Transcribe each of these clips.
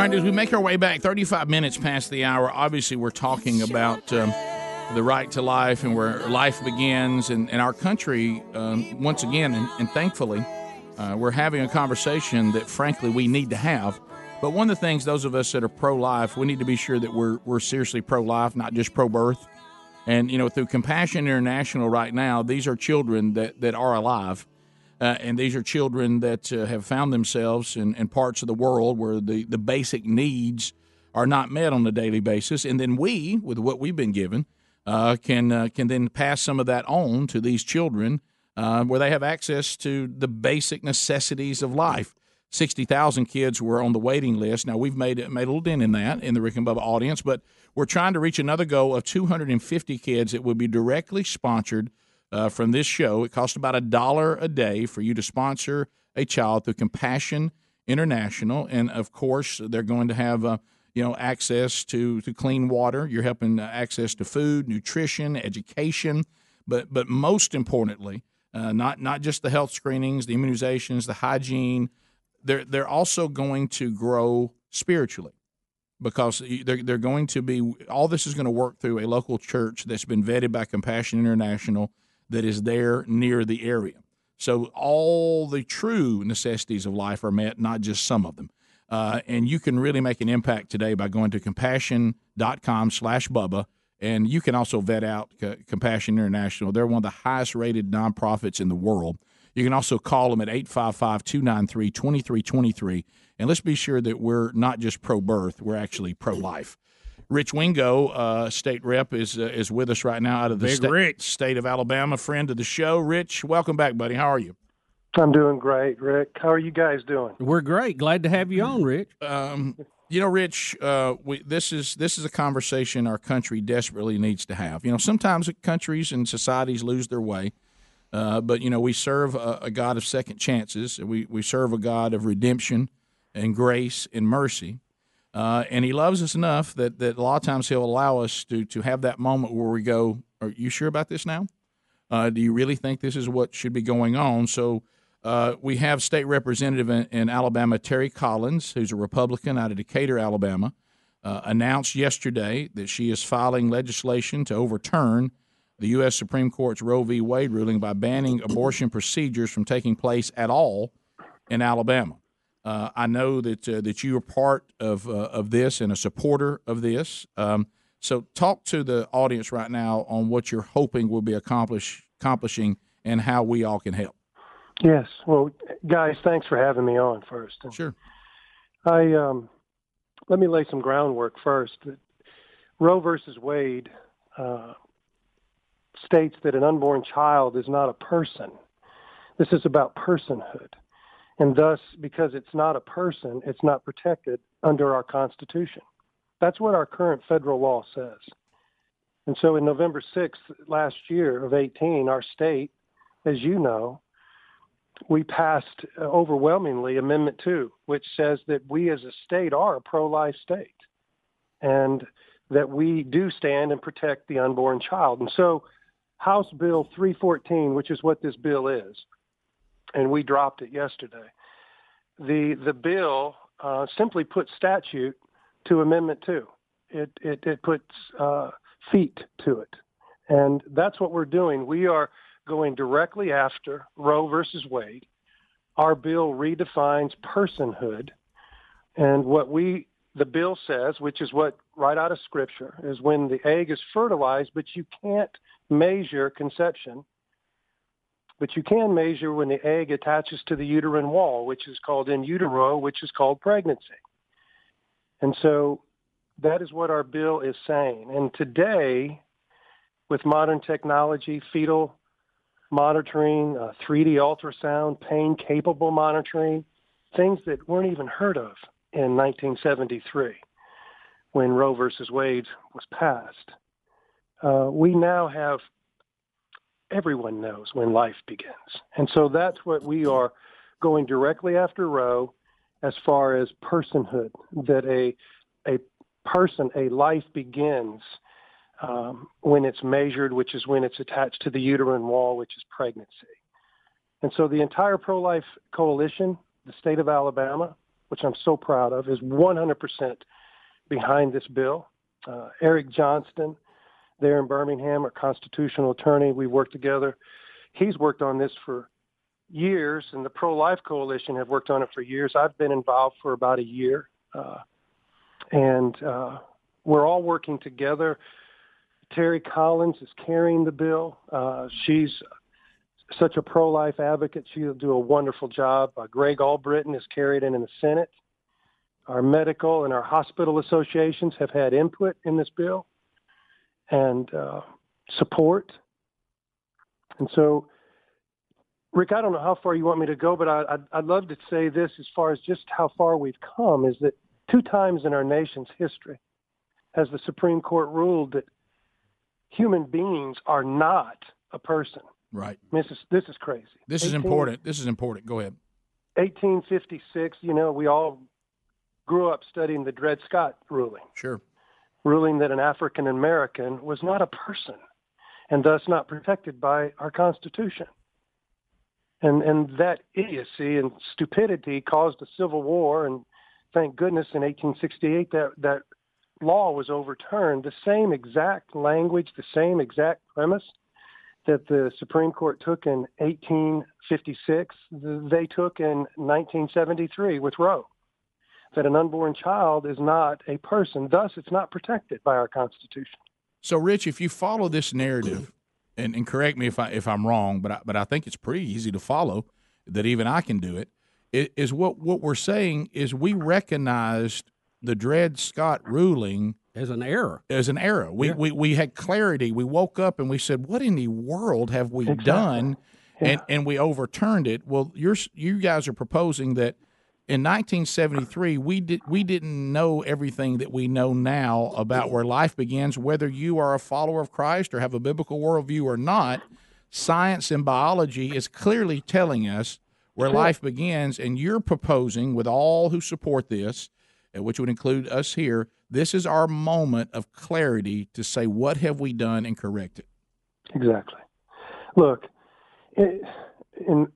right, as we make our way back, 35 minutes past the hour, obviously we're talking about um, the right to life and where life begins. And, and our country, um, once again, and, and thankfully, uh, we're having a conversation that, frankly, we need to have. But one of the things, those of us that are pro life, we need to be sure that we're, we're seriously pro life, not just pro birth. And, you know, through Compassion International right now, these are children that, that are alive. Uh, and these are children that uh, have found themselves in, in parts of the world where the, the basic needs are not met on a daily basis. And then we, with what we've been given, uh, can, uh, can then pass some of that on to these children uh, where they have access to the basic necessities of life. 60,000 kids were on the waiting list. Now, we've made, made a little dent in that in the Rick and Bubba audience, but we're trying to reach another goal of 250 kids that would be directly sponsored uh, from this show. It costs about a dollar a day for you to sponsor a child through Compassion International, and of course, they're going to have uh, you know access to to clean water. You're helping uh, access to food, nutrition, education, but but most importantly, uh, not not just the health screenings, the immunizations, the hygiene. They're they're also going to grow spiritually because they're, they're going to be all this is going to work through a local church that's been vetted by Compassion International that is there near the area. So all the true necessities of life are met, not just some of them. Uh, and you can really make an impact today by going to compassion.com slash Bubba. And you can also vet out Compassion International. They're one of the highest rated nonprofits in the world. You can also call them at 855 293 2323. And let's be sure that we're not just pro birth, we're actually pro life. Rich Wingo, uh, state rep, is uh, is with us right now out of the Big sta- Rich. state of Alabama, friend of the show. Rich, welcome back, buddy. How are you? I'm doing great, Rick. How are you guys doing? We're great. Glad to have you on, Rich. Um, you know, Rich, uh, we, this is this is a conversation our country desperately needs to have. You know, sometimes countries and societies lose their way, uh, but you know, we serve a, a God of second chances. We we serve a God of redemption and grace and mercy, uh, and He loves us enough that that a lot of times He'll allow us to to have that moment where we go, "Are you sure about this now? Uh, do you really think this is what should be going on?" So. Uh, we have state representative in, in, Alabama, Terri Collins, who's a Republican out of Decatur, Alabama, uh, announced yesterday that she is filing legislation to overturn the U.S. Supreme Court's Roe v. Wade ruling by banning abortion procedures from taking place at all in Alabama. Uh, I know that uh, that you are part of uh, of this and a supporter of this. Um, so, talk to the audience right now on what you're hoping will be accomplish, accomplishing and how we all can help. Yes. Well, guys, thanks for having me on first. Sure. I um, let me lay some groundwork first. Roe versus Wade uh, states that an unborn child is not a person. This is about personhood. And thus, because it's not a person, it's not protected under our Constitution. That's what our current federal law says. And so in November 6th last year of 18, our state, as you know, we passed uh, overwhelmingly Amendment 2, which says that we as a state are a pro-life state and that we do stand and protect the unborn child. And so House Bill 314, which is what this bill is, and we dropped it yesterday, the, the bill uh, simply puts statute to Amendment 2. It, it, it puts uh, feet to it. And that's what we're doing. We are going directly after Roe versus Wade. Our bill redefines personhood. And what we, the bill says, which is what right out of scripture, is when the egg is fertilized, but you can't measure conception, but you can measure when the egg attaches to the uterine wall, which is called in utero, which is called pregnancy. And so that is what our bill is saying. And today, with modern technology, fetal monitoring, uh, 3D ultrasound, pain capable monitoring, things that weren't even heard of in 1973 when Roe versus Wade was passed. uh, we now have everyone knows when life begins. And so that's what we are going directly after Roe as far as personhood, that a, a person, a life begins um, when it's measured, which is when it's attached to the uterine wall, which is pregnancy. And so the entire pro life coalition, the state of Alabama, which I'm so proud of, is 100% behind this bill. Uh, Eric Johnston, there in Birmingham, our constitutional attorney, we worked together. He's worked on this for years, and the Pro Life Coalition have worked on it for years. I've been involved for about a year, uh, and uh, we're all working together. Terri Collins is carrying the bill. Uh, she's such a pro-life advocate. She'll do a wonderful job. Uh, Greg Albritton has carried it in the Senate. Our medical and our hospital associations have had input in this bill and uh, support. And so, Rick, I don't know how far you want me to go, but I, I'd, I'd love to say this as far as just how far we've come is that two times in our nation's history has the Supreme Court ruled that human beings are not a person. Right. This is this is crazy. This is important. This is important. Go ahead. 1856. You know, we all grew up studying the Dred Scott ruling, Sure. Ruling that an African American was not a person, and thus not protected by our Constitution. And and that idiocy and stupidity caused a civil war, and thank goodness in 1868 that that law was overturned. The same exact language, the same exact premise that the Supreme Court took in 1856, they took in 1973 with Roe. That an unborn child is not a person, thus it's not protected by our Constitution. So, Rich, if you follow this narrative, and, and correct me if I if I'm wrong, but I, but I think it's pretty easy to follow that even I can do it. i- what what we're saying is we recognized the Dred Scott ruling As an error. as an error. We, Yeah. we we had clarity. We woke up and we said, "What in the world have we Exactly. done?" And and we overturned it. Well, you're you guys are proposing that in 1973 we did we didn't know everything that we know now about where life begins, whether you are a follower of Christ or have a biblical worldview or not. Science and biology is clearly telling us where life begins, and you're proposing with all who support this, uh, which would include us here. This is our moment of clarity to say what have we done and correct it. Exactly. Look, it, in,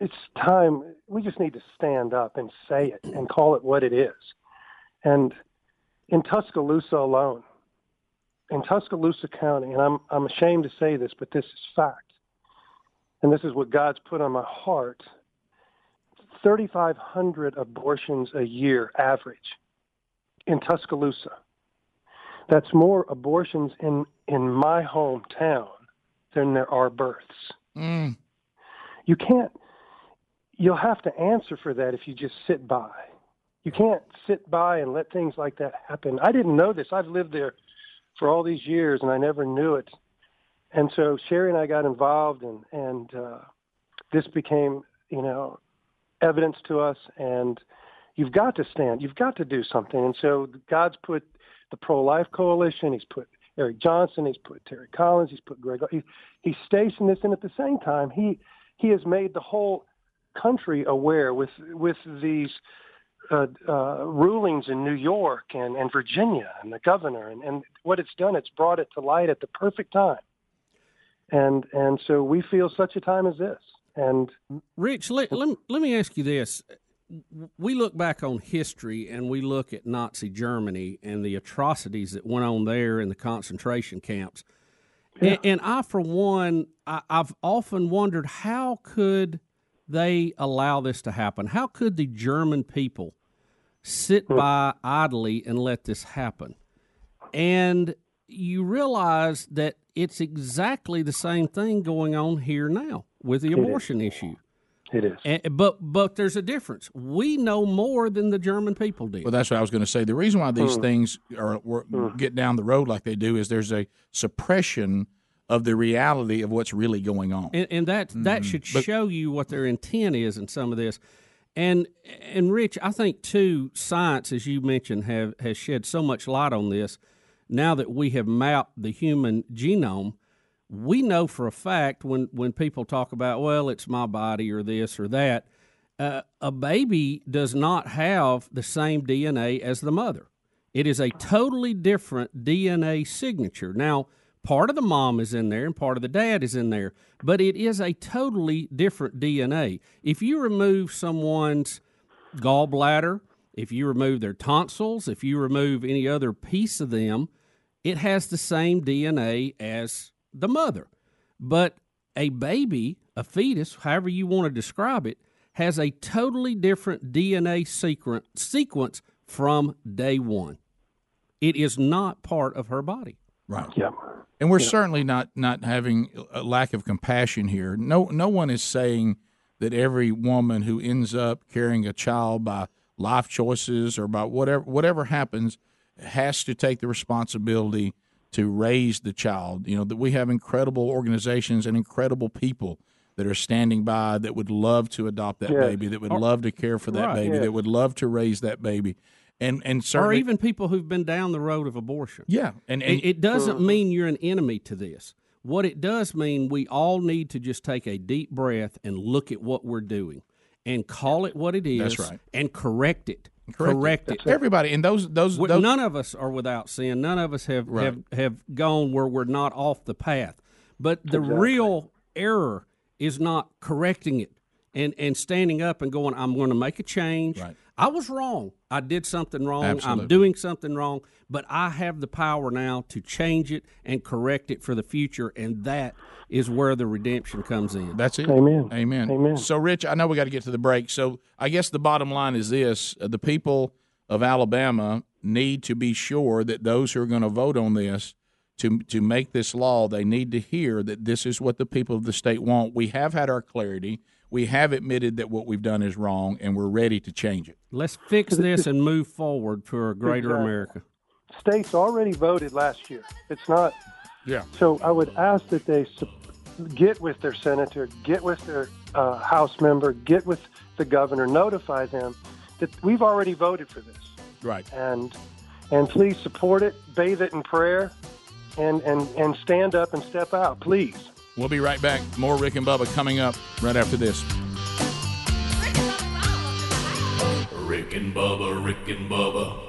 it's time. We just need to stand up and say it and call it what it is. And in Tuscaloosa alone, in Tuscaloosa County, and I'm I'm ashamed to say this, but this is fact, and this is what God's put on my heart. 3,500 abortions a year average in Tuscaloosa. That's more abortions in in my hometown than there are births. Mm, You can't. You'll have to answer for that if you just sit by. You can't sit by and let things like that happen. I didn't know this. I've lived there for all these years and I never knew it. And so Sherry and I got involved and and uh, this became, you know, evidence to us and you've got to stand. You've got to do something. And so God's put the pro-life coalition, he's put Eric Johnston, he's put Terri Collins, he's put Greg he, he's stationed this and at the same time he he has made the whole country aware with with these uh, uh, rulings in New York and, and Virginia and the governor and, and what it's done, it's brought it to light at the perfect time. And and so we feel such a time as this. And Rich, let, let, me- let me ask you this. We look back on history and we look at Nazi Germany and the atrocities that went on there in the concentration camps. And, and I, for one, I, I've often wondered how could they allow this to happen? How could the German people sit hmm. by idly and let this happen? And you realize that it's exactly the same thing going on here now with the abortion issue. it is. And, but but there's a difference. We know more than the German people did. well, that's what I was going to say. The reason why these hmm. things are were, hmm. get down the road like they do is there's a suppression of the reality of what's really going on. and, and that that should show you what their intent is in some of this. And and Rich, I think too, science, as you mentioned, have has shed so much light on this. now that we have mapped the human genome, we know for a fact when, when people talk about, well, it's my body or this or that, uh, a baby does not have the same DNA as the mother. It is a totally different DNA signature. Now, part of the mom is in there and part of the dad is in there, but it is a totally different DNA. If you remove someone's gallbladder, if you remove their tonsils, if you remove any other piece of them, it has the same DNA as the mother. But a baby, a fetus, however you want to describe it, has a totally different DNA sequence, from day one. It is not part of her body. Right. Yeah. And we're certainly not not having a lack of compassion here. No no one is saying that every woman who ends up carrying a child by life choices or by whatever whatever happens has to take the responsibility to raise the child. You know that we have incredible organizations and incredible people that are standing by that would love to adopt that Yes. baby, that would oh, love to care for that Right. baby, Yes. that would love to raise that baby, and and Or even people who've been down the road of abortion. yeah, and, and It, it doesn't uh-huh. mean you're an enemy to this. What it does mean, we all need to just take a deep breath and look at what we're doing and call it what it is That's right. and correct it. correct, Correct it. Everybody and those those, those none of us are without sin. None of us have, Right. have, have gone where we're not off the path. But the real error is not correcting it and, and standing up and going, I'm going to make a change. Right. I was wrong. I did something wrong. Absolutely. I'm doing something wrong. But I have the power now to change it and correct it for the future. And that is where the redemption comes in. That's it. Amen. Amen. Amen. So, Rich, I know we got to get to the break. So, I guess the bottom line is this: uh, the people of Alabama need to be sure that those who are going to vote on this to to make this law, they need to hear that this is what the people of the state want. We have had our clarity. We have admitted that what we've done is wrong, and we're ready to change it. Let's fix this and move forward for a greater Exactly. America. States already voted last year. It's not. Yeah. So I would ask that they get with their senator, get with their uh, House member, get with the governor, notify them that we've already voted for this, Right. and and please support it, bathe it in prayer, and and and stand up and step out, please. We'll be right back. More Rick and Bubba coming up right after this. Rick and Bubba, Rick and Bubba.